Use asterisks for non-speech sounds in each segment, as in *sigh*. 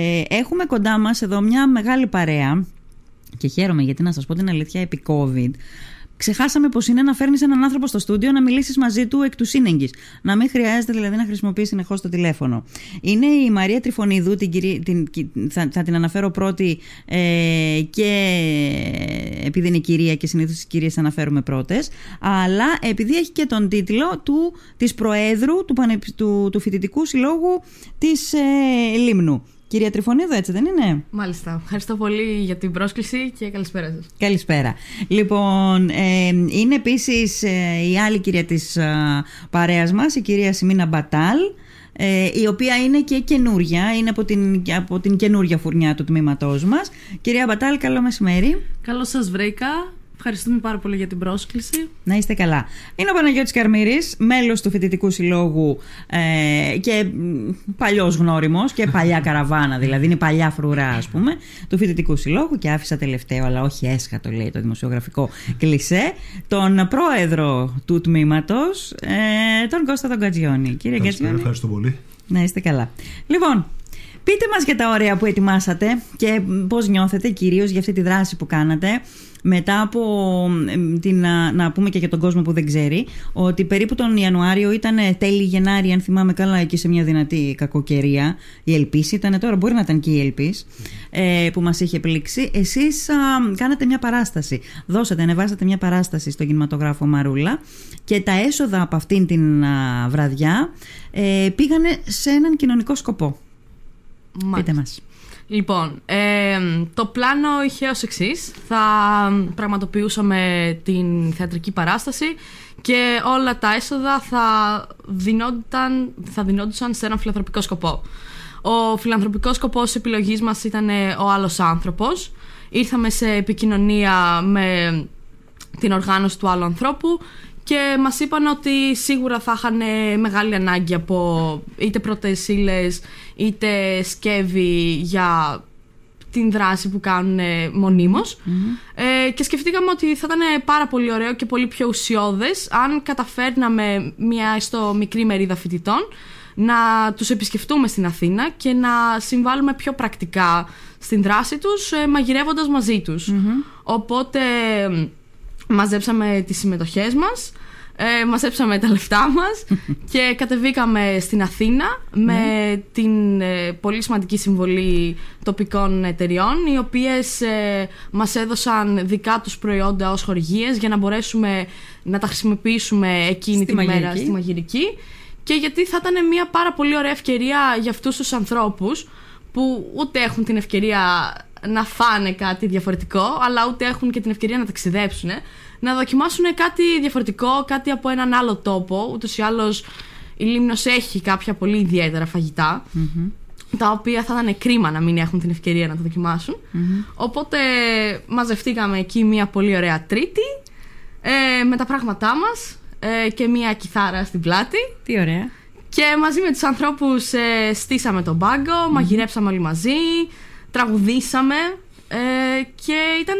Ε, έχουμε κοντά μας εδώ μια μεγάλη παρέα και χαίρομαι γιατί να σας πω την αλήθεια επί COVID Ξεχάσαμε πως είναι να φέρνεις έναν άνθρωπο στο στούντιο να μιλήσεις μαζί του εκ του σύνεγγυ. Να μην χρειάζεται δηλαδή να χρησιμοποιείς συνεχώς το τηλέφωνο. Είναι η Μαρία Τριφωνίδου, την, την, θα, θα, την αναφέρω πρώτη ε, και επειδή είναι κυρία και συνήθως τις κυρίες αναφέρουμε πρώτες, αλλά επειδή έχει και τον τίτλο του, της Προέδρου του, του, του Φοιτητικού Συλλόγου της ε, Λίμνου. Κυρία Τριφωνίδου, έτσι δεν είναι; Μάλιστα. Ευχαριστώ πολύ για την πρόσκληση και καλησπέρα σας. Καλησπέρα. Λοιπόν, ε, είναι επίσης ε, η άλλη κυρία της ε, παρέας μας, η κυρία Σιμίνα Μπατάλ. Ε, η οποία είναι και καινούρια, είναι από την, από την καινούρια φουρνιά του τμήματός μας. Κυρία Μπατάλ, καλό μεσημέρι. Καλώς σας βρήκα. Ευχαριστούμε πάρα πολύ για την πρόσκληση. Να είστε καλά. Είναι ο Παναγιώτης Καρμύρης, μέλος του Φοιτητικού Συλλόγου ε, και παλιός γνώριμος και παλιά *laughs* καραβάνα, δηλαδή είναι παλιά φρουρά ας πούμε, του Φοιτητικού Συλλόγου και άφησα τελευταίο, αλλά όχι έσχατο λέει το δημοσιογραφικό κλισέ, τον πρόεδρο του τμήματος, ε, τον Κώστα τον Κατζιόνι. Κύριε Κατζιόνι. Ευχαριστώ πολύ. Να είστε καλά. Λοιπόν, Πείτε μας για τα ωραία που ετοιμάσατε και πώς νιώθετε κυρίως για αυτή τη δράση που κάνατε μετά από την, να πούμε και για τον κόσμο που δεν ξέρει ότι περίπου τον Ιανουάριο ήταν τέλη Γενάρη αν θυμάμαι καλά εκεί σε μια δυνατή κακοκαιρία. Η Ελπίση ήταν τώρα μπορεί να ήταν και η Ελπίς ε, που μας είχε πλήξει. Εσείς κάνατε μια παράσταση. Δώσατε, ανεβάσατε μια παράσταση στο κινηματογράφο Μαρούλα και τα έσοδα από αυτήν την βραδιά ε, πήγανε σε έναν κοινωνικό σκοπό Μάλιστα. Πείτε μας Λοιπόν, ε, το πλάνο είχε ως εξής. Θα πραγματοποιούσαμε την θεατρική παράσταση και όλα τα έσοδα θα δινόταν, θα δινόντουσαν σε έναν φιλανθρωπικό σκοπό. Ο φιλανθρωπικός σκοπός επιλογής μας ήταν ο άλλος άνθρωπος. Ήρθαμε σε επικοινωνία με την οργάνωση του άλλου ανθρώπου και μας είπαν ότι σίγουρα θα είχαν μεγάλη ανάγκη από είτε πρώτες ύλες, είτε σκεύη για την δράση που κάνουν μονίμως. Ε, και σκεφτήκαμε ότι θα ήταν πάρα πολύ ωραίο και πολύ πιο ουσιώδες αν καταφέρναμε μια στο μικρή μερίδα φοιτητών να τους επισκεφτούμε στην Αθήνα και να συμβάλλουμε πιο πρακτικά στην δράση τους ε, μαγειρεύοντας μαζί τους. Οπότε μαζέψαμε τις συμμετοχές μας, ε, μαζέψαμε τα λεφτά μας *laughs* και κατεβήκαμε στην Αθήνα με ναι. την ε, πολύ σημαντική συμβολή τοπικών εταιριών οι οποίες ε, μας έδωσαν δικά τους προϊόντα ως χορηγίες για να μπορέσουμε να τα χρησιμοποιήσουμε εκείνη στη την ημέρα στη μαγειρική και γιατί θα ήταν μια πάρα πολύ ωραία ευκαιρία για αυτούς τους ανθρώπους που ούτε έχουν την ευκαιρία να φάνε κάτι διαφορετικό, αλλά ούτε έχουν και την ευκαιρία να ταξιδέψουν, να δοκιμάσουν κάτι διαφορετικό, κάτι από έναν άλλο τόπο. Ούτως ή άλλως η Λίμνος έχει κάποια πολύ ιδιαίτερα τα οποία θα ήταν κρίμα να μην έχουν την ευκαιρία να τα δοκιμασουν Οπότε μαζευτήκαμε εκεί μια πολύ ωραία τρίτη ε, με τα πράγματά μας ε, και μια κιθάρα στην πλάτη. Τι ωραία. Και μαζί με τους ανθρώπους ε, στήσαμε τον πάγκο, μαγειρέψαμε όλοι μαζί, τραγουδήσαμε ε, και ήταν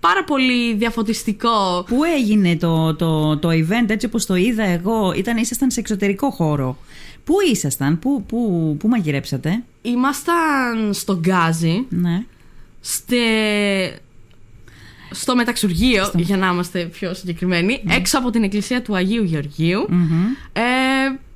πάρα πολύ διαφωτιστικό. Πού έγινε το, το, το event έτσι όπως το είδα εγώ, ήταν, ήσασταν σε εξωτερικό χώρο. Πού ήσασταν, πού, πού, πού μαγειρέψατε; Ήμασταν στο Γκάζι. Ναι. Στε... Στο μεταξουργείο, για να είμαστε πιο συγκεκριμένοι, ναι. έξω από την εκκλησία του Αγίου Ε,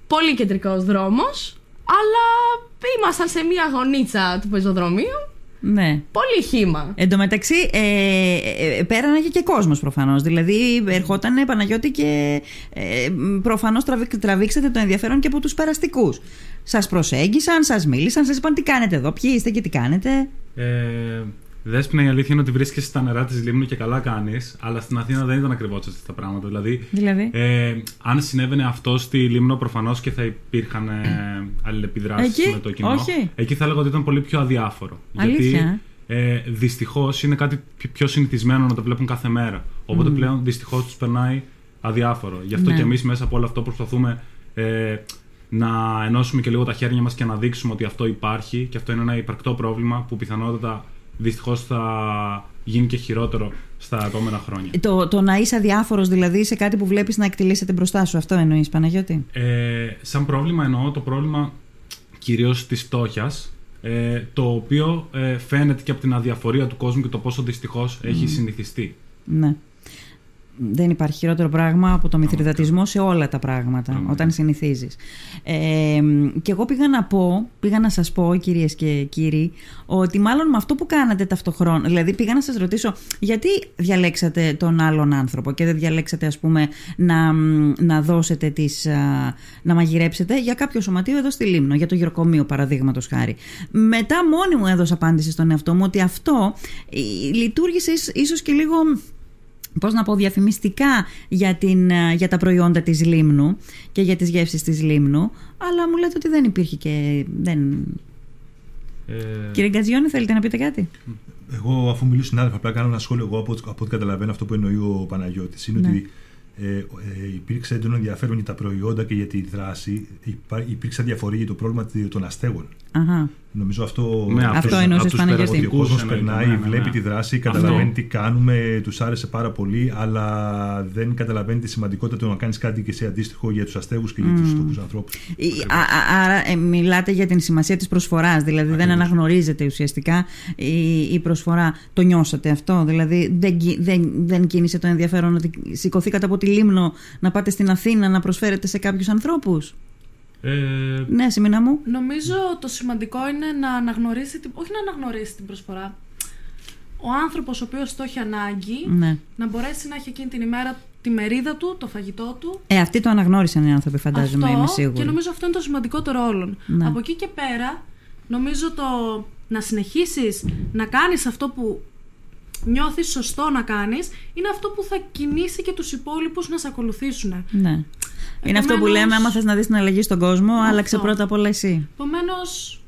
πολύ κεντρικός δρόμος, αλλά ήμασταν σε μια γωνίτσα του πεζοδρομίου. Ναι. Πολύ χήμα. Εν τω μεταξύ, ε, ε, πέρανε και κόσμος προφανώς. Δηλαδή, ερχόταν Παναγιώτη και ε, προφανώς τραβήξατε το ενδιαφέρον και από τους περαστικούς. Σας προσέγγισαν, σας μίλησαν, σας είπαν τι κάνετε εδώ, ποιοι είστε και τι κάνετε; Ε, Δέσποινα, η αλήθεια είναι ότι βρίσκεσαι στα νερά της Λίμνου και καλά κάνεις, αλλά στην Αθήνα δεν ήταν ακριβώς έτσι τα πράγματα. Δηλαδή, δηλαδή; Ε, αν συνέβαινε αυτό στη Λίμνο, προφανώς και θα υπήρχαν ε, αλληλεπιδράσεις με το κοινό. Όχι. Εκεί θα έλεγα ότι ήταν πολύ πιο αδιάφορο. Αλήθεια. Γιατί ε, δυστυχώς είναι κάτι πιο συνηθισμένο να το βλέπουν κάθε μέρα. Οπότε πλέον δυστυχώς τους περνάει αδιάφορο. Γι' αυτό ναι. και εμείς μέσα από όλο αυτό προσπαθούμε ε, να ενώσουμε και λίγο τα χέρια μας και να δείξουμε ότι αυτό υπάρχει και αυτό είναι ένα υπαρκτό πρόβλημα που πιθανότατα δυστυχώς θα γίνει και χειρότερο στα επόμενα χρόνια. Το, το να είσαι αδιάφορος δηλαδή σε κάτι που βλέπεις να εκτελήσεται μπροστά σου, αυτό εννοείς, Παναγιώτη; Ε, σαν πρόβλημα εννοώ το πρόβλημα κυρίως της φτώχειας. ε, το οποίο ε, φαίνεται και από την αδιαφορία του κόσμου και το πόσο δυστυχώς έχει συνηθιστεί. Ναι. Δεν υπάρχει χειρότερο πράγμα από το μυθριδατισμό σε όλα τα πράγματα, όταν συνηθίζεις. Ε, και εγώ πήγα να πω, πήγα να σας πω, κυρίες και κύριοι, ότι μάλλον με αυτό που κάνατε ταυτοχρόνω, δηλαδή πήγα να σας ρωτήσω, γιατί διαλέξατε τον άλλον άνθρωπο και δεν διαλέξατε, ας πούμε, να, να δώσετε τις, να μαγειρέψετε για κάποιο σωματείο εδώ στη Λίμνο, για το γεροκομείο παραδείγματος χάρη. Μετά μόνη μου έδωσα απάντηση στον εαυτό μου ότι αυτό ε, λειτουργήσε ίσως και λίγο πώς να πω, διαφημιστικά για, την, ε, για τα προϊόντα της Λίμνου και για τις γεύσεις της Λίμνου, αλλά μου λέτε ότι δεν υπήρχε και... Δεν... Ε... Κύριε Γκατζιόνι, θέλετε να πείτε κάτι; Εγώ, αφού μιλήσω συνάδελφα, απλά κάνω ένα σχόλιο. Εγώ, από, από ό,τι καταλαβαίνω, αυτό που εννοεί ο Παναγιώτης είναι ναι. ότι ε, ε, υπήρξε έντονο ενδιαφέρον για τα προϊόντα και για τη δράση. υπήρξε διαφορή για το πρόβλημα των αστέγων. Αχα. Νομίζω αυτό, ναι, αυτό εννοούσες Παναγιώτη. Ότι ο κόσμος περνάει, ναι, ναι, βλέπει ναι. τη δράση, καταλαβαίνει τι κάνουμε, τους άρεσε πάρα πολύ, αλλά δεν καταλαβαίνει τη σημαντικότητα του να κάνεις κάτι και σε αντίστοιχο για τους αστέγους και για τους φτωχούς ανθρώπους. Άρα, ε, μιλάτε για την σημασία της προσφοράς. Δηλαδή, δεν αναγνωρίζεται ουσιαστικά η, η προσφορά. Το νιώσατε αυτό. Δηλαδή, δεν, δεν, δεν κίνησε το ενδιαφέρον ότι σηκωθήκατε από τη Λίμνο να πάτε στην Αθήνα να προσφέρετε σε κάποιους ανθρώπους; Ε... Ναι, Σιμίνα μου. Νομίζω το σημαντικό είναι να αναγνωρίσει, όχι να αναγνωρίσει την προσφορά. Ο άνθρωπος ο οποίος το έχει ανάγκη ναι. να μπορέσει να έχει εκείνη την ημέρα τη μερίδα του, το φαγητό του. Ε, αυτοί το αναγνώρισαν οι άνθρωποι, φαντάζομαι, αυτό, είμαι σίγουρη. Και νομίζω αυτό είναι το σημαντικότερο όλων. Ναι. Από εκεί και πέρα, νομίζω το να συνεχίσεις να κάνεις αυτό που νιώθεις σωστό να κάνεις, είναι αυτό που θα κινήσει και τους υπόλοιπους να σε ακολουθήσουν. Ναι. Είναι αυτό που λέμε, άμα θες να δεις την αλλαγή στον κόσμο, αυτό. άλλαξε πρώτα απ' όλα εσύ. Επομένως,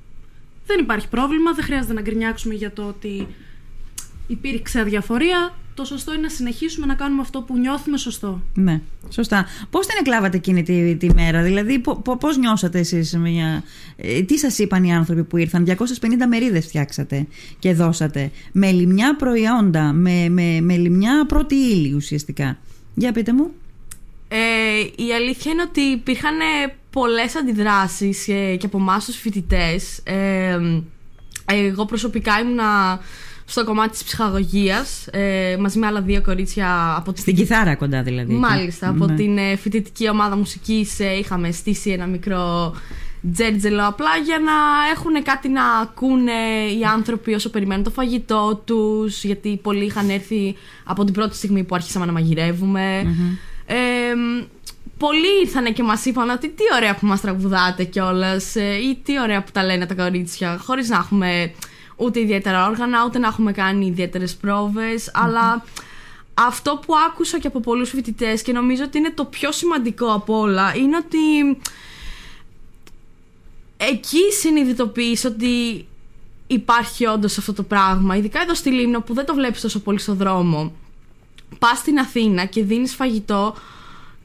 δεν υπάρχει πρόβλημα, δεν χρειάζεται να γκρινιάξουμε για το ότι υπήρξε αδιαφορία. Το σωστό είναι να συνεχίσουμε να κάνουμε αυτό που νιώθουμε σωστό. Ναι, σωστά. Πώς την εκλάβατε εκείνη τη, τη μέρα, δηλαδή πώς νιώσατε εσείς, μια... Ε, τι σας είπαν οι άνθρωποι που ήρθαν, 250 μερίδες φτιάξατε και δώσατε, με λιμιά προϊόντα, με, με, με λιμιά πρώτη ύλη ουσιαστικά. Για πείτε μου. Ε, η αλήθεια είναι ότι υπήρχαν πολλές αντιδράσεις ε, και από εμάς τους φοιτητές. Ε, εγώ προσωπικά ήμουνα στο κομμάτι της ψυχαγωγίας ε, μαζί με άλλα δύο κορίτσια από Στην κιθάρα κοντά δηλαδή. Μάλιστα, από ναι. την ε, φοιτητική ομάδα μουσικής ε, είχαμε στήσει ένα μικρό τζέρτζελο απλά για να έχουν κάτι να ακούνε οι άνθρωποι όσο περιμένουν το φαγητό τους γιατί πολλοί είχαν έρθει από την πρώτη στιγμή που άρχισαμε να μαγειρεύουμε πολλοί ήρθαν και μας είπαν ότι τι ωραία που μας τραγουδάτε κιόλας ε, ή τι ωραία που τα λένε τα κορίτσια, χωρίς να έχουμε ούτε ιδιαίτερα όργανα, ούτε να έχουμε κάνει ιδιαίτερες αλλά αυτό που άκουσα και από πολλούς φοιτητές και νομίζω ότι είναι το πιο σημαντικό από όλα είναι ότι εκεί συνειδητοποιείς ότι υπάρχει όντως αυτό το πράγμα. Ειδικά εδώ στη Λίμνο που δεν το βλέπεις τόσο πολύ στο δρόμο. Πας στην Αθήνα και δίνεις φαγητό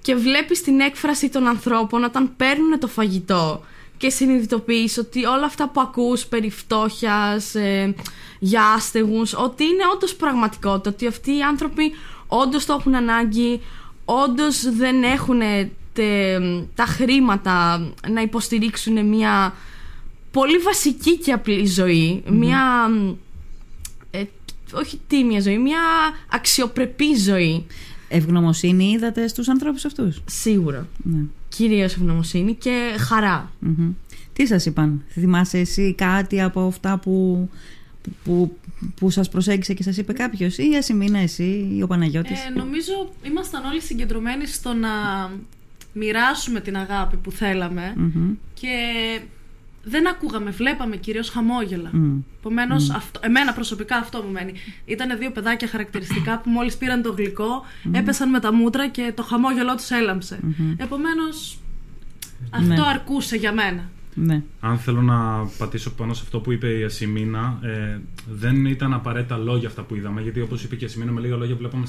και βλέπεις την έκφραση των ανθρώπων όταν παίρνουν το φαγητό και συνειδητοποιείς ότι όλα αυτά που ακούς περί φτώχειας, ε, για άστεγους, ότι είναι όντως πραγματικότητα, ότι αυτοί οι άνθρωποι όντως το έχουν ανάγκη, όντως δεν έχουν τα χρήματα να υποστηρίξουν μια πολύ βασική και απλή μια ε, όχι τίμια ζωή, μια αξιοπρεπή ζωή. Ευγνωμοσύνη είδατε στους ανθρώπους αυτούς. Σίγουρα. Ναι. Κυρίως ευγνωμοσύνη και χαρα Τι σας είπαν, θυμάσαι εσύ κάτι από αυτά που, που, που σας προσέγγισε και σας είπε κάποιος ή η Ασημίνα εσύ ή ο Παναγιώτης; Ε, νομίζω ήμασταν όλοι συγκεντρωμένοι στο να μοιράσουμε την αγάπη που θελαμε και δεν ακούγαμε, βλέπαμε κυρίως χαμόγελα. Mm. Επομένως, mm. εμένα προσωπικά αυτό μου μένει. Ήταν δύο παιδάκια χαρακτηριστικά που μόλις πήραν το γλυκό, έπεσαν με τα μούτρα και το χαμόγελό τους έλαμψε. Mm-hmm. Επομένως, αυτό ναι. αρκούσε για μένα. Ναι. Αν θέλω να πατήσω πάνω σε αυτό που είπε η Ασημίνα, ε, δεν ήταν απαραίτητα λόγια αυτά που είδαμε, γιατί όπως είπε και η Ασημίνα, με λίγα λόγια βλέπαμε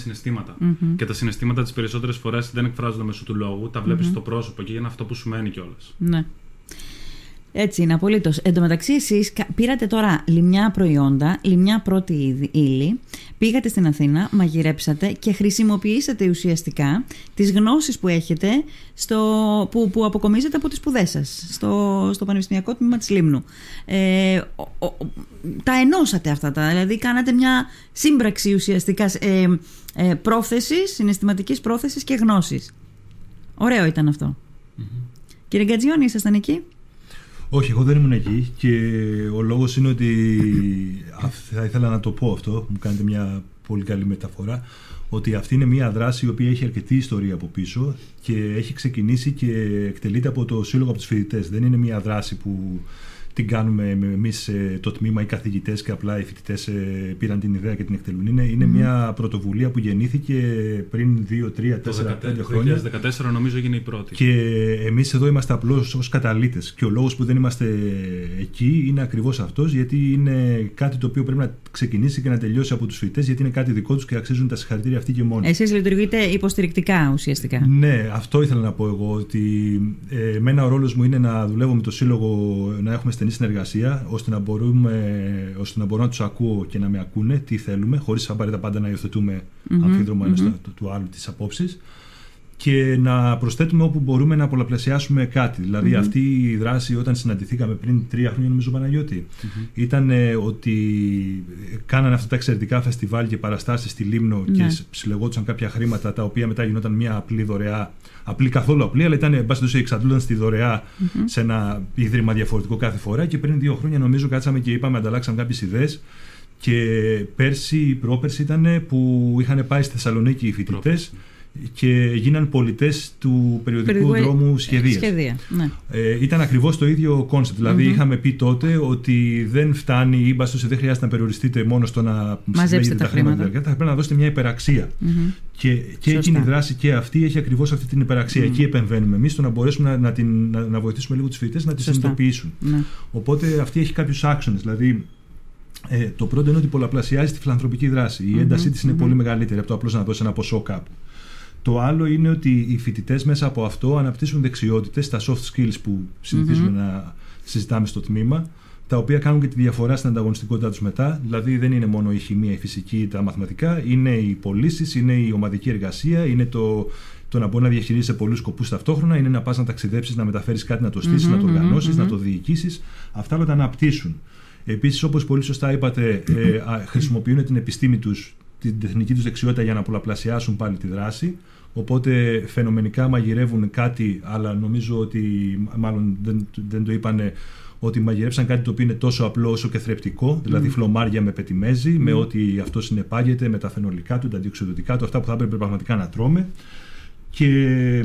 Και τα συναισθήματα τις περισσότερες φορές δεν εκφράζονται μέσω του λόγου, τα βλέπεις στο πρόσωπο και είναι αυτό που σου μένει κιόλας. Ναι. Έτσι είναι, απολύτως. Εν τω μεταξύ, εσείς πήρατε τώρα λιμιά προϊόντα, λιμιά πρώτη ύλη, πήγατε στην Αθήνα, μαγειρέψατε και χρησιμοποιήσατε ουσιαστικά τις γνώσεις που έχετε, στο, που, που αποκομίζετε από τις σπουδές σας στο, στο Πανεπιστημιακό Τμήμα της Λίμνου. Ε, τα ενώσατε αυτά τα, δηλαδή κάνατε μια σύμπραξη ουσιαστικά ε, ε, πρόθεσης, συναισθηματικής πρόθεσης και γνώσης. Ωραίο ήταν αυτό. Κύριε Γκατζιόνι, ήσασταν εκεί; Όχι, εγώ δεν ήμουν εκεί και ο λόγος είναι ότι θα ήθελα να το πω αυτό, μου κάνετε μια πολύ καλή μεταφορά, ότι αυτή είναι μια δράση η οποία έχει αρκετή ιστορία από πίσω και έχει ξεκινήσει και εκτελείται από το Σύλλογο από τους Φοιτητές. Δεν είναι μια δράση που την κάνουμε εμείς ε, το τμήμα, οι καθηγητές και απλά οι φοιτητές ε, πήραν την ιδέα και την εκτελούν. Είναι, είναι μια πρωτοβουλία που γεννήθηκε πριν 2, 3, 4, 5 χρόνια. Το 2014 νομίζω έγινε η πρώτη. Και εμείς εδώ είμαστε απλώς ως καταλήτες. Και ο λόγος που δεν είμαστε εκεί είναι ακριβώς αυτός, γιατί είναι κάτι το οποίο πρέπει να ξεκινήσει και να τελειώσει από τους φοιτητές, γιατί είναι κάτι δικό τους και αξίζουν τα συγχαρητήρια αυτοί και μόνοι. Εσείς λειτουργείτε υποστηρικτικά ουσιαστικά. Ναι, αυτό ήθελα να πω εγώ. Ότι ε, εμένα ο ρόλος μου είναι να δουλεύω με το σύλλογο, να έχουμε στενή συνεργασία, ώστε να, μπορούμε, ώστε να μπορώ να τους ακούω και να με ακούνε τι θέλουμε, χωρίς απαραίτητα πάντα να υιοθετούμε mm-hmm, αμφίδρομα mm-hmm. του, του άλλου τις απόψεις και να προσθέτουμε όπου μπορούμε να πολλαπλασιάσουμε κάτι. Δηλαδή, αυτή η δράση, όταν συναντηθήκαμε πριν τρία χρόνια, νομίζω, Παναγιώτη, mm-hmm. ήταν ε, ότι κάνανε αυτά τα εξαιρετικά φεστιβάλ και παραστάσεις στη Λήμνο και ναι. συλλεγόντουσαν κάποια χρήματα τα οποία μετά γινόταν μια απλή δωρεά. Απλή καθόλου απλή, αλλά ήταν, εν πάση εξαντλούνταν στη δωρεά σε ένα ίδρυμα διαφορετικό κάθε φορά. Και πριν δύο χρόνια, νομίζω, κάτσαμε και είπαμε, ανταλλάξαμε κάποιες ιδέες. Και πέρσι, πρόπερσι ήταν που είχαν πάει στη Θεσσαλονίκη οι φοιτητές και γίναν πωλητές του περιοδικού δρόμου σχεδίας. σχεδία ναι. ε, ήταν ακριβώς το ίδιο concept. Δηλαδή, είχαμε πει τότε ότι δεν φτάνει ή μπαστό, δεν χρειάζεται να περιοριστείτε μόνο στο να μαζέψετε τα, τα χρήματα. Θα πρέπει να δώσετε μια υπεραξία. Mm-hmm. Και, και εκείνη η δράση και αυτή έχει ακριβώς αυτή την υπεραξία. Mm-hmm. Εκεί επεμβαίνουμε εμείς στο να μπορέσουμε να, να, την, να, να βοηθήσουμε λίγο τους φοιτητές να τη συνειδητοποιήσουν. Ναι. Οπότε αυτή έχει κάποιους άξονε. Δηλαδή, ε, το πρώτο είναι ότι πολλαπλασιάζει τη φιλανθρωπική δράση. Η έντασή της είναι πολύ μεγαλύτερη από το απλώς να δώσει ένα ποσό κάπου. Το άλλο είναι ότι οι φοιτητές μέσα από αυτό αναπτύσσουν δεξιότητες, τα soft skills που συνηθίζουμε να συζητάμε στο τμήμα, τα οποία κάνουν και τη διαφορά στην ανταγωνιστικότητά τους μετά. Δηλαδή δεν είναι μόνο η χημεία, η φυσική, τα μαθηματικά, είναι οι πωλήσεις, είναι η ομαδική εργασία, είναι το, το να μπορεί να διαχειρίζει πολλούς σκοπούς ταυτόχρονα, είναι να πας να ταξιδέψεις, να μεταφέρεις κάτι, να το στησει να το οργανωσει να το διοικήσεις. Αυτά όλα τα αναπτύσσουν. Επίσης, όπως πολύ σωστά είπατε, ε, χρησιμοποιούν την επιστήμη τους, την τεχνική τους δεξιότητα για να πολλαπλασιάσουν πάλι τη δράση. Οπότε φαινομενικά μαγειρεύουν κάτι, αλλά νομίζω ότι μάλλον δεν, δεν το είπανε ότι μαγειρέψαν κάτι το οποίο είναι τόσο απλό όσο και θρεπτικό, δηλαδή φλωμάρια με πετιμέζι, με ό,τι αυτό συνεπάγεται, με τα φαινολικά του, τα διοξιδοτικά του, αυτά που θα έπρεπε πραγματικά να τρώμε. Και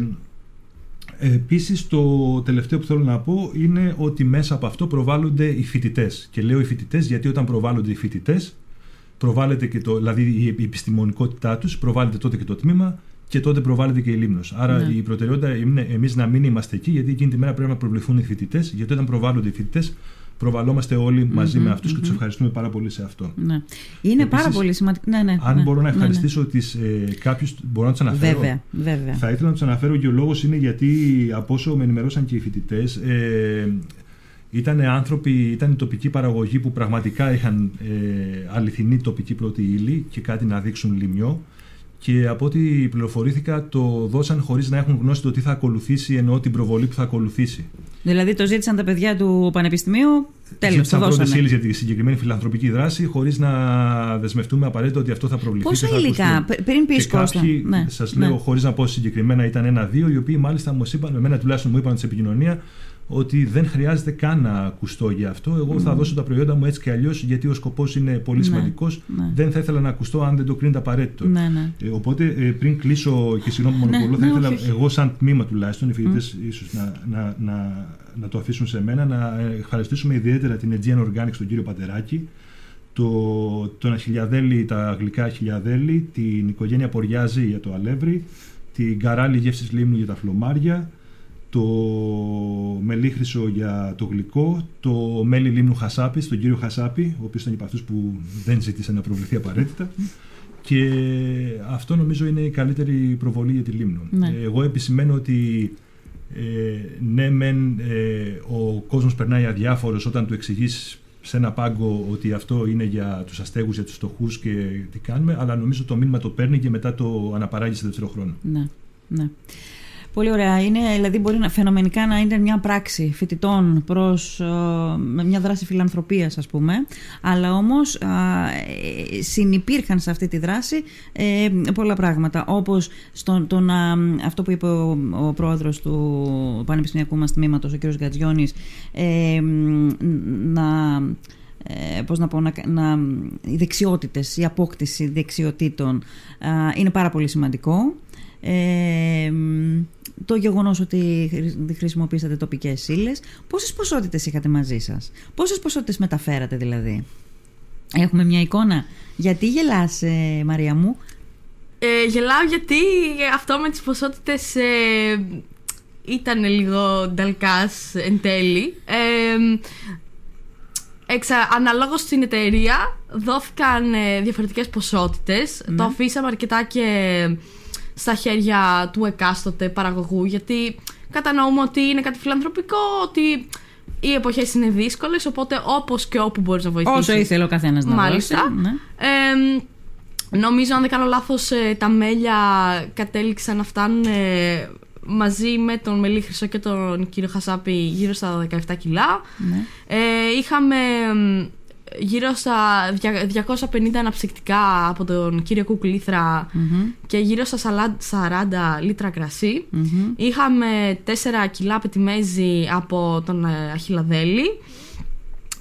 επίσης το τελευταίο που θέλω να πω είναι ότι μέσα από αυτό προβάλλονται οι φοιτητές. Και λέω οι φοιτητές γιατί όταν προβάλλονται οι φοιτητές, προβάλλεται και το, δηλαδή η επιστημονικότητά τους, προβάλλεται τότε και το τμήμα, και τότε προβάλλεται και η Λίμνος. Άρα ναι. η προτεραιότητα είναι εμείς να μην είμαστε εκεί, γιατί εκείνη τη μέρα πρέπει να προβληθούν οι φοιτητές, γιατί όταν προβάλλονται οι φοιτητές, προβαλόμαστε όλοι μαζί mm-hmm, με αυτούς mm-hmm. και τους ευχαριστούμε πάρα πολύ σε αυτό. Ναι. Είναι Επίσης, πάρα πολύ σημαντικό. Ναι, ναι, αν ναι, μπορώ να ναι, ευχαριστήσω ναι, τις, ε, κάποιους, μπορώ να τους αναφέρω; Βέβαια, βέβαια. Θα ήθελα να τους αναφέρω και ο λόγος είναι γιατί από όσο με ενημερώσαν και οι φοιτητές, ε, ήταν άνθρωποι, ήταν η τοπική παραγωγή που πραγματικά είχαν ε, αληθινή τοπική πρώτη ύλη και κάτι να δείξουν λιμιό και από ό,τι πληροφορήθηκα το δώσαν χωρίς να έχουν γνώση το τι θα ακολουθήσει εννοώ την προβολή που θα ακολουθήσει. Δηλαδή το ζήτησαν τα παιδιά του Πανεπιστημίου, τέλος Ζήτησαν το δώσανε. πρώτες για τη συγκεκριμένη φιλανθρωπική δράση χωρίς να δεσμευτούμε απαραίτητα ότι αυτό θα προβληθεί. Πόσα υλικά, πριν πεις Κώστα. Κάποιοι, ναι, σας λέω ναι. χωρίς να πω συγκεκριμένα ήταν ένα-δύο οι οποίοι μάλιστα μου είπαν, εμένα τουλάχιστον μου είπαν σε επικοινωνία ότι δεν χρειάζεται καν να ακουστώ για αυτό. Εγώ θα δώσω τα προϊόντα μου έτσι και αλλιώς, γιατί ο σκοπός είναι πολύ ναι, σημαντικός. Ναι. Δεν θα ήθελα να ακουστώ αν δεν το κρίνεται απαραίτητο. Ναι, ναι. Ε, οπότε, ε, πριν κλείσω και συγγνώμη που μονοπολώ, θα ήθελα εγώ, σαν τμήμα τουλάχιστον, οι φοιτητές mm. ίσως να, να, να, να, το αφήσουν σε μένα, να ευχαριστήσουμε ιδιαίτερα την Aegean Organics, τον κύριο Πατεράκη, το, τον Αχιλιαδέλη, τα γλυκά Αχιλιαδέλη, την οικογένεια Ποριάζη για το αλεύρι, την Καράλη Γεύσης Λίμνου για τα φλωμάρια, το μελίχρυσο για το γλυκό, το μέλι λίμνου Χασάπη, τον κύριο Χασάπη, ο οποίος ήταν από αυτούς που δεν ζήτησε να προβληθεί απαραίτητα. Και αυτό νομίζω είναι η καλύτερη προβολή για τη Λίμνο. Ναι. Εγώ επισημαίνω ότι ε, ναι μεν ε, ο κόσμος περνάει αδιάφορος όταν του εξηγείς σε ένα πάγκο ότι αυτό είναι για τους αστέγους, για τους φτωχούς και τι κάνουμε, αλλά νομίζω το μήνυμα το παίρνει και μετά το αναπαράγει σε δεύτερο χρόνο. Ναι, ναι. Πολύ ωραία. Είναι, δηλαδή μπορεί να, φαινομενικά να είναι μια πράξη φοιτητών προς ε, μια δράση φιλανθρωπίας ας πούμε αλλά όμως ε, συνυπήρχαν σε αυτή τη δράση ε, πολλά πράγματα όπως στο, το να, αυτό που είπε ο, ο πρόεδρος του Πανεπιστημιακού μας τμήματος ο κ. Γκατζιώνης ε, να ε, πώς να πω, να, να, οι δεξιότητες, η απόκτηση δεξιοτήτων είναι πάρα πολύ σημαντικό. Ε, το γεγονός ότι χρησιμοποιήσατε τοπικές ύλε. Πόσες ποσότητες είχατε μαζί σας, πόσες ποσότητες μεταφέρατε δηλαδή; Έχουμε μια εικόνα. Γιατί γελάς ε, Μαρία μου; Ε, γελάω γιατί αυτό με τις ποσότητες ε, ήταν λίγο νταλκάς εν τέλει. Ε, εξα, αναλόγως στην εταιρεία δόθηκαν ε, διαφορετικές ποσότητες. Ναι. Το αφήσαμε αρκετά και στα χέρια του εκάστοτε παραγωγού, γιατί κατανοούμε ότι είναι κάτι φιλανθρωπικό, ότι οι εποχές είναι δύσκολες, οπότε όπως και όπου μπορείς να βοηθήσεις. Όσο ήθελε ο καθένας να Μάλιστα. Ναι. Ε, νομίζω, αν δεν κάνω λάθος, ε, τα μέλια κατέληξαν να φτάνουν ε, μαζί με τον Μελή Χρυσό και τον κύριο Χασάπη γύρω στα 17 κιλά. Ναι. Ε, είχαμε γύρω στα 250 αναψυκτικά από τον κύριο κουκληθρα και γύρω στα 40 λίτρα Είχαμε 4 κιλά πετιμέζι από τον ε, Αχιλαδέλη.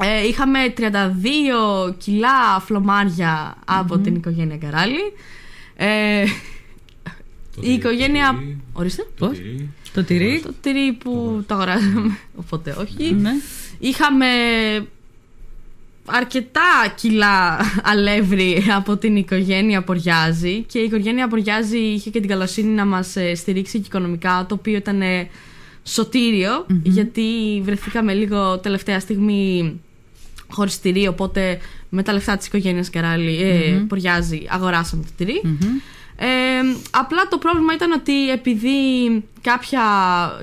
Ε, είχαμε 32 κιλά φλωμάρια από την οικογένεια Καράλη. Ε, η οικογένεια. Ορίστε. Πώς; Το τυρί. Το τυρί που το αγοράζαμε. *laughs* Οπότε όχι. Ναι. Είχαμε αρκετά κιλά αλεύρι από την οικογένεια Ποριάζη και η οικογένεια Ποριάζη είχε και την καλοσύνη να μας ε, στηρίξει και οικονομικά το οποίο ήταν σωτηριο γιατί βρεθήκαμε λίγο τελευταία στιγμή χωρίς τυρί οπότε με τα λεφτά της οικογένειας Καράλη ε, Ποριάζη αγοράσαμε το τυρι ε, απλά το πρόβλημα ήταν ότι επειδή κάποια,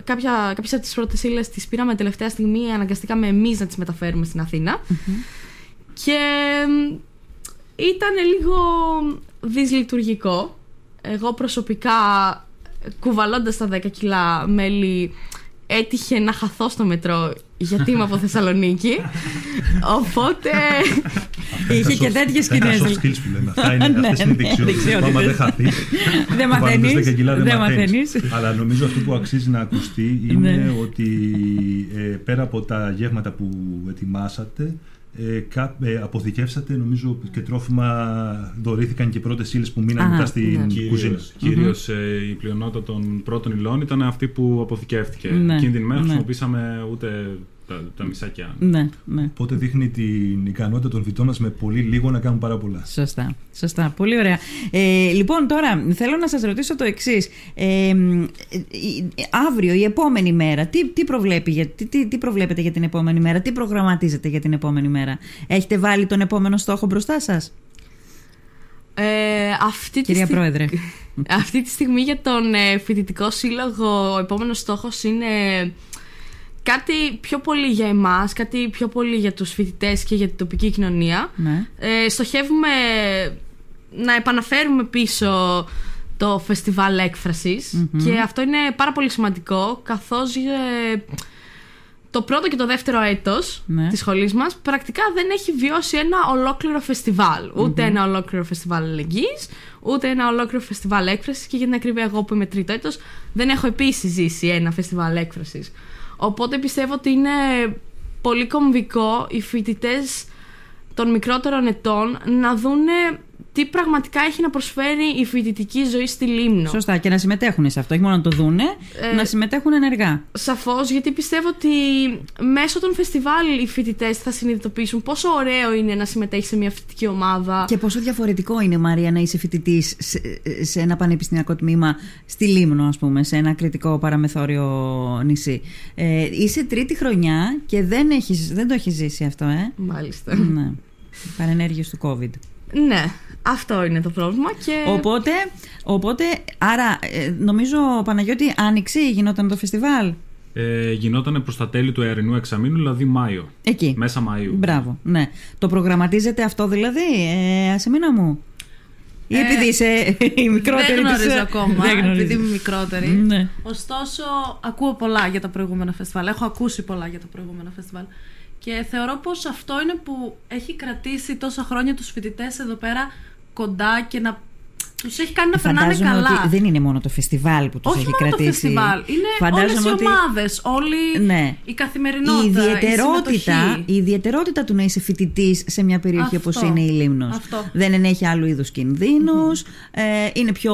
κάποια, κάποιες από τις πρώτες ύλες τις πήραμε τελευταία στιγμή αναγκαστήκαμε εμείς να τις μεταφέρουμε στην αθηνα και ήταν λίγο δυσλειτουργικό. Εγώ προσωπικά κουβαλώντας τα 10 κιλά μέλη έτυχε να χαθώ στο μετρό γιατί είμαι από *laughs* Θεσσαλονίκη. Οπότε. Είχε και τέτοιες σκηνέ. Αυτά είναι soft skills που λέμε. Αυτά είναι, Ναι, αυτές είναι *laughs* ναι, δεξιότητες. Άμα δεν χαθεί. Δεν μαθαίνεις. Δεν μαθαίνεις. Αλλά νομίζω αυτό που αξίζει να ακουστεί Ναι. είναι ότι ε, πέρα από τα γεύματα που ετοιμάσατε, ε, κα, ε, αποθηκεύσατε νομίζω και τρόφιμα δωρήθηκαν και πρώτες ύλες που μείναν Α, μετά στην ναι. κουζίνα. Κυρίως, ε, η πλειονότητα των πρώτων υλών ήταν αυτή που αποθηκεύτηκε. Ναι, Εκείνη την μέρα ναι. χρησιμοποίησαμε ούτε τα, τα μισάκια. Ναι, ναι. Οπότε δείχνει την ικανότητα των φυτών μας με πολύ λίγο να κάνουν πάρα πολλά. Σωστά, σωστά. Πολύ ωραία. Ε, λοιπόν, τώρα θέλω να σας ρωτήσω το εξής. Ε, ε, η- αύριο, η επόμενη μέρα, τι, τι, προβλέπει, για- τι, τι, τι προβλέπετε για την επόμενη μέρα, τι προγραμματίζετε για την επόμενη μέρα; Έχετε βάλει τον επόμενο στόχο μπροστά σας, Ε, αυτή, τη κυρία στι- Πρόεδρε. *laughs* αυτή τη στιγμή για τον ε, φοιτητικό σύλλογο ο επόμενος στόχος είναι κάτι πιο πολύ για εμάς, κάτι πιο πολύ για τους φοιτητές και για την τοπική κοινωνία. ναι. Ε, στοχεύουμε να επαναφέρουμε πίσω το φεστιβάλ έκφρασης και αυτό είναι πάρα πολύ σημαντικό καθώς ε, το πρώτο και το δεύτερο έτος Ναι. της σχολής μας πρακτικά δεν έχει βιώσει ένα ολόκληρο φεστιβάλ. Ούτε ένα ολόκληρο φεστιβάλ αλληλεγγύης, ούτε ένα ολόκληρο φεστιβάλ έκφρασης και για την ακρίβεια εγώ που είμαι τρίτο έτος δεν έχω επίσης ζήσει ένα φεστιβάλ έκφρασης. Οπότε πιστεύω ότι είναι πολύ κομβικό οι φοιτητές των μικρότερων ετών να δούνε τι πραγματικά έχει να προσφέρει η φοιτητική ζωή στη Λίμνο. Σωστά, και να συμμετέχουν σε αυτό, όχι μόνο να το δούνε, Ε, να συμμετέχουν ενεργά. Σαφώς, γιατί πιστεύω ότι μέσω των φεστιβάλ οι φοιτητές θα συνειδητοποιήσουν πόσο ωραίο είναι να συμμετέχει σε μια φοιτητική ομάδα. Και πόσο διαφορετικό είναι, Μαρία, να είσαι φοιτητής σε, σε ένα πανεπιστημιακό τμήμα στη Λίμνο, ας πούμε, σε ένα κριτικό παραμεθόριο νησί. Ε, είσαι τρίτη χρονιά και δεν, έχεις, δεν το έχεις ζήσει αυτό, ε; Μάλιστα. ναι. Παρενέργειες του COVID. Ναι, αυτό είναι το πρόβλημα. Και... Οπότε, οπότε άρα ε, νομίζω Παναγιώτη Άνοιξη γινόταν το φεστιβάλ; Ε, γινόταν προς τα τέλη του αερινού εξαμήνου, δηλαδή Μάιο. Εκεί. Μέσα Μαΐου. Μπράβο, ναι. Το προγραμματίζετε αυτό δηλαδή, ε, Ασεμίνα μου; Ή Ε, επειδή είσαι η μικρότερη Δεν της, γνωρίζω ε, ακόμα, δεν γνωρίζεις. επειδή είμαι μικρότερη. Ναι. Ωστόσο, ακούω πολλά για τα προηγούμενα φεστιβάλ. Έχω ακούσει πολλά για τα προηγούμενα φεστιβάλ. Και θεωρώ πως αυτό είναι που έχει κρατήσει τόσα χρόνια τους φοιτητές εδώ πέρα κοντά και να τους έχει κάνει να περνάνε Φαντάζομαι καλά. ότι δεν είναι μόνο το φεστιβάλ που τους Όχι έχει μόνο κρατήσει. το φεστιβάλ. Είναι Φαντάζομαι όλες οι ότι ομάδες, όλη Ναι. η η καθημερινότητα, η, ιδιαιτερότητα, συμμετοχή. η ιδιαιτερότητα του να είσαι φοιτητής σε μια περιοχή Αυτό. όπως είναι η Λίμνος. Αυτό. Δεν ενέχει άλλου είδους κινδύνους, ε, είναι πιο,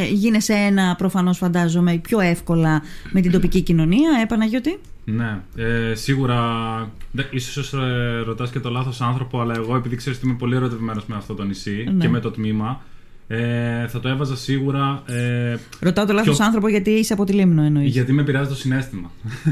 ε, γίνεσαι ένα προφανώς φαντάζομαι πιο εύκολα με την τοπική κοινωνία, ε Παναγιώτη; Ναι, ε, σίγουρα. δε- Ίσως ε, ρωτάς και το λάθος άνθρωπο, αλλά εγώ επειδή ξέρεις ότι είμαι πολύ ερωτευμένος με αυτό το νησί Ναι. και με το τμήμα, ε, θα το έβαζα σίγουρα. Ε, Ρωτάω το λάθος Ποιο- άνθρωπο γιατί είσαι από τη Λίμνο εννοείς. γιατί με επηρεάζει το συνέστημα.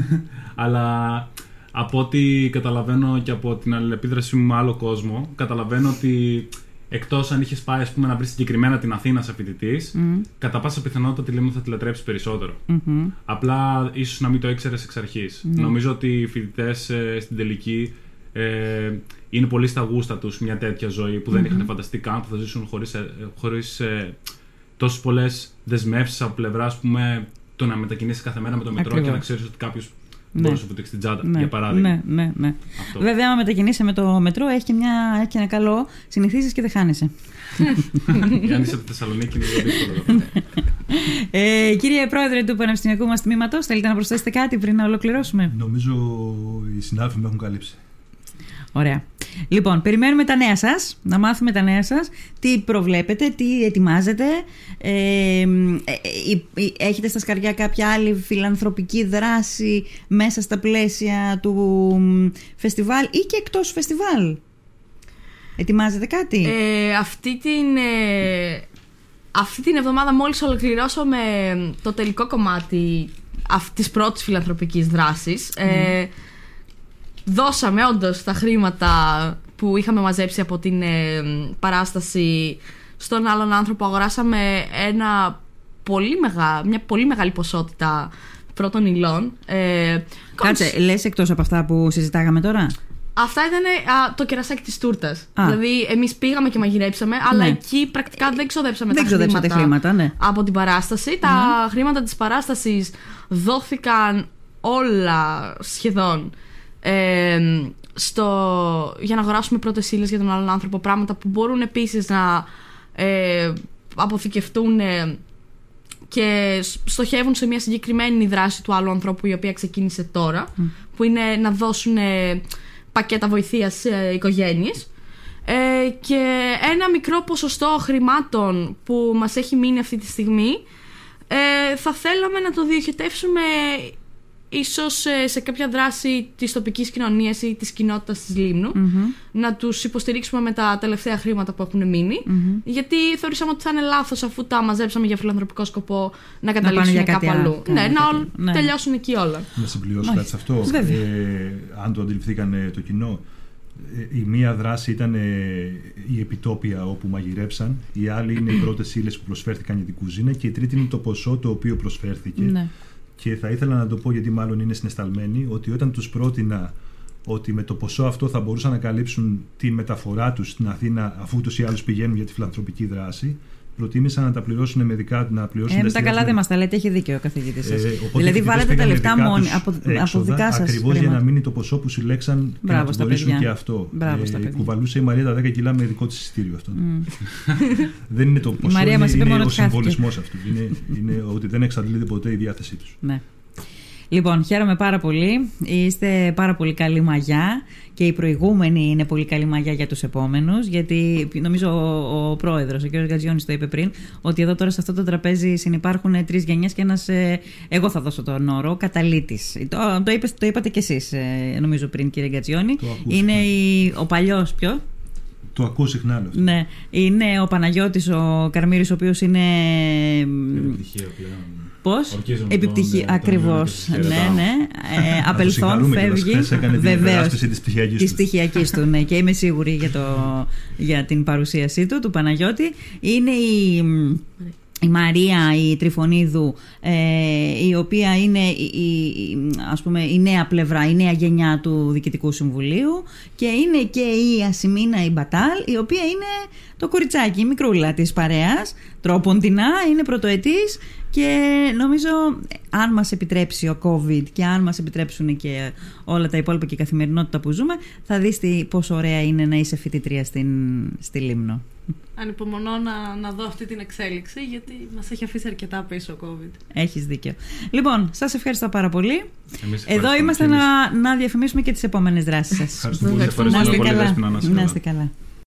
*laughs* αλλά από ό,τι καταλαβαίνω και από την αλληλεπίδρασή μου με άλλο κόσμο, καταλαβαίνω ότι εκτός αν είχες πάει ας πούμε, να βρεις συγκεκριμένα την Αθήνα σε φοιτητής, Μμ, κατά πάσα πιθανότητα τη Λίμνο θα τη λατρέψεις περισσότερο. μμμ. Απλά ίσως να μην το ήξερες εξ αρχής. Ναι. Νομίζω ότι οι φοιτητές στην τελική ε, είναι πολύ στα γούστα τους μια τέτοια ζωή που δεν είχαν φανταστεί καν που θα ζήσουν χωρίς χωρίς, ε, τόσες πολλές δεσμεύσεις από πλευρά ας πούμε, το να μετακινήσεις κάθε μέρα με το μετρό Ακριβώς. και να ξέρεις ότι κάποιος Ναι. μπορεί να σου βουτήξει την τσάντα, Ναι, για παράδειγμα. ναι, ναι, ναι. Αυτό. Βέβαια, άμα μετακινείσαι με το μετρό, έχει και, μια, έχει και ένα καλό. Συνηθίζεις και δεν χάνεσαι. *laughs* Αν είσαι από τη Θεσσαλονίκη, είναι λίγο δύσκολο. *laughs* Ε, κύριε Πρόεδρε του Πανεπιστημιακού μας Τμήματος, θέλετε να προσθέσετε κάτι πριν να ολοκληρώσουμε; Νομίζω οι συνάδελφοι με έχουν καλύψει. Ωραία. Λοιπόν, περιμένουμε τα νέα σας, να μάθουμε τα νέα σας. Τι προβλέπετε, τι ετοιμάζετε. Ε, ε, ε, ε, έχετε στα σκαριά κάποια άλλη φιλανθρωπική δράση μέσα στα πλαίσια του μ, φεστιβάλ ή και εκτός φεστιβάλ; Ετοιμάζετε κάτι; Ε, αυτή την. ε, αυτή την εβδομάδα μόλις ολοκληρώσαμε το τελικό κομμάτι αυτής της πρώτης φιλανθρωπικής δράσης. Ε, δώσαμε όντως τα χρήματα που είχαμε μαζέψει από την ε, παράσταση στον άλλον άνθρωπο. Αγοράσαμε ένα πολύ μεγα, μια πολύ μεγάλη ποσότητα πρώτων υλών. Ε, Κάτσε, λες εκτός από αυτά που συζητάγαμε τώρα; Αυτά ήταν α, το κερασάκι της τούρτας. Α. Δηλαδή, εμείς πήγαμε και μαγειρέψαμε, αλλά Ναι. εκεί πρακτικά δεν ξοδέψαμε Δεν τα ξοδέψατε χρήματα, ναι. από την παράσταση. Τα χρήματα της παράστασης δόθηκαν όλα σχεδόν ε, στο, για να αγοράσουμε πρώτες ύλες για τον άλλον άνθρωπο. Πράγματα που μπορούν επίσης να ε, αποθηκευτούν ε, και σ- στοχεύουν σε μια συγκεκριμένη δράση του άλλου ανθρώπου η οποία ξεκίνησε τώρα που είναι να δώσουν ε, πακέτα βοηθείας σε οικογένειες ε, και ένα μικρό ποσοστό χρημάτων που μας έχει μείνει αυτή τη στιγμή ε, θα θέλαμε να το διοχετεύσουμε ίσως ε, σε κάποια δράση της τοπικής κοινωνίας ή της κοινότητας της Λίμνου να τους υποστηρίξουμε με τα τελευταία χρήματα που έχουν μείνει, γιατί θεωρήσαμε ότι θα είναι λάθος αφού τα μαζέψαμε για φιλανθρωπικό σκοπό να πάνε καταλήξουν για κάπου κάτι άλλο, αλλού. κάτι Ναι, να κάτι όλ- άλλο. Ναι. τελειώσουν εκεί όλα. Να συμπληρώσω Μάλιστα. κάτι σε αυτό. Βέβαια. Ε, αν το αντιληφθήκαν ε, το κοινό. Ε, η μία δράση ήταν ε, η επιτόπια όπου μαγειρέψαν. Η άλλη είναι οι πρώτες ύλες που προσφέρθηκαν για την κουζίνα. Και η τρίτη είναι το ποσό το οποίο προσφέρθηκε. Ναι. Και θα ήθελα να το πω γιατί μάλλον είναι συναισθαλμένοι ότι όταν τους πρότεινα ότι με το ποσό αυτό θα μπορούσαν να καλύψουν τη μεταφορά τους στην Αθήνα αφού ούτως ή άλλως πηγαίνουν για τη φιλανθρωπική δράση προτίμησαν να τα πληρώσουν με δικά να πληρώσουν Ε, τα τα καλά εστιατόρια. δεν μας τα λέτε, έχει δίκιο ο καθηγητής σας. Ε, οπότε οι δηλαδή, φοιτητές βάλετε τα πήγαν με λεφτά δικά μόνοι τους από, από έξοδα, δικά σας. Ακριβώς για να μείνει το ποσό που συλλέξαν Μπράβο και να στα το βοηθήσουν παιδιά. και αυτό. Μπράβο στα παιδιά. κουβαλούσε η Μαρία τα 10 κιλά με δικό της εισιτήριο αυτό. *laughs* δεν είναι το ποσό, Μαρία είναι, μας είπε είναι μόνο ο ότι χάθηκε. συμβολισμός αυτού. Είναι, είναι ότι δεν εξαντλείται ποτέ η διάθεσή τους. Ναι. Λοιπόν, χαίρομαι πάρα πολύ. Είστε πάρα πολύ καλή μαγιά και η προηγούμενη είναι πολύ καλή μαγιά για τους επόμενους γιατί νομίζω ο, ο πρόεδρος, ο κ. Γκατζιώνης το είπε πριν ότι εδώ τώρα σε αυτό το τραπέζι συνυπάρχουν τρεις γενιές και ένας, ε, εγώ θα δώσω τον όρο, καταλήτης. Το, το, είπες- το είπατε κι εσείς ε, νομίζω πριν κύριε Γκατζιώνη. Το ακούστηκε. Είναι η, ο παλιός ποιος; Το ακούω συχνά άλλο αυτό. Ναι, είναι ο Παναγιώτης ο Καρμύρης ο οποίος είναι... Είναι επιτυχία πλέον. Πώς; Ορκίζουμε Επιτυχία. τον, ε, τον Ακριβώς. Ιόνιο και τους Ναι, χαιρετάμε. ναι. Ε, Να το απελθόν, συγχαρούμε κιόλας. φεύγει. Χθες έκανε την Βεβαίως. υπεράσπιση της πτυχιακής Της του. πτυχιακής του, ναι. Και είμαι σίγουρη για, το, για την παρουσίασή του, του Παναγιώτη. Είναι η, η Μαρία η Τριφωνίδου, ε, η οποία είναι η, η- η- ας πούμε, η νέα πλευρά, η νέα γενιά του Διοικητικού Συμβουλίου και είναι και η Ασημίνα η Μπατάλ, η οποία είναι το κοριτσάκι, η μικρούλα της παρέας, τρόποντινά, είναι πρωτοετής και νομίζω αν μας επιτρέψει ο COVID και αν μας επιτρέψουν και όλα τα υπόλοιπα και η καθημερινότητα που ζούμε, θα δεις τι, πόσο ωραία είναι να είσαι φοιτητρία στην, στη Λίμνο. Ανυπομονώ να, να δω αυτή την εξέλιξη γιατί μας έχει αφήσει αρκετά πίσω ο COVID. Έχεις δίκιο. Λοιπόν, σας ευχαριστώ πάρα πολύ. Εμείς Εδώ ευχαριστούμε είμαστε και εμείς. να, να διαφημίσουμε και τις επόμενες δράσεις σας. Ευχαριστούμε πολύ. Ευχαριστούμε Να είστε πολύ, καλά. Δέσποινα, να είσαι Να καλά. είστε καλά.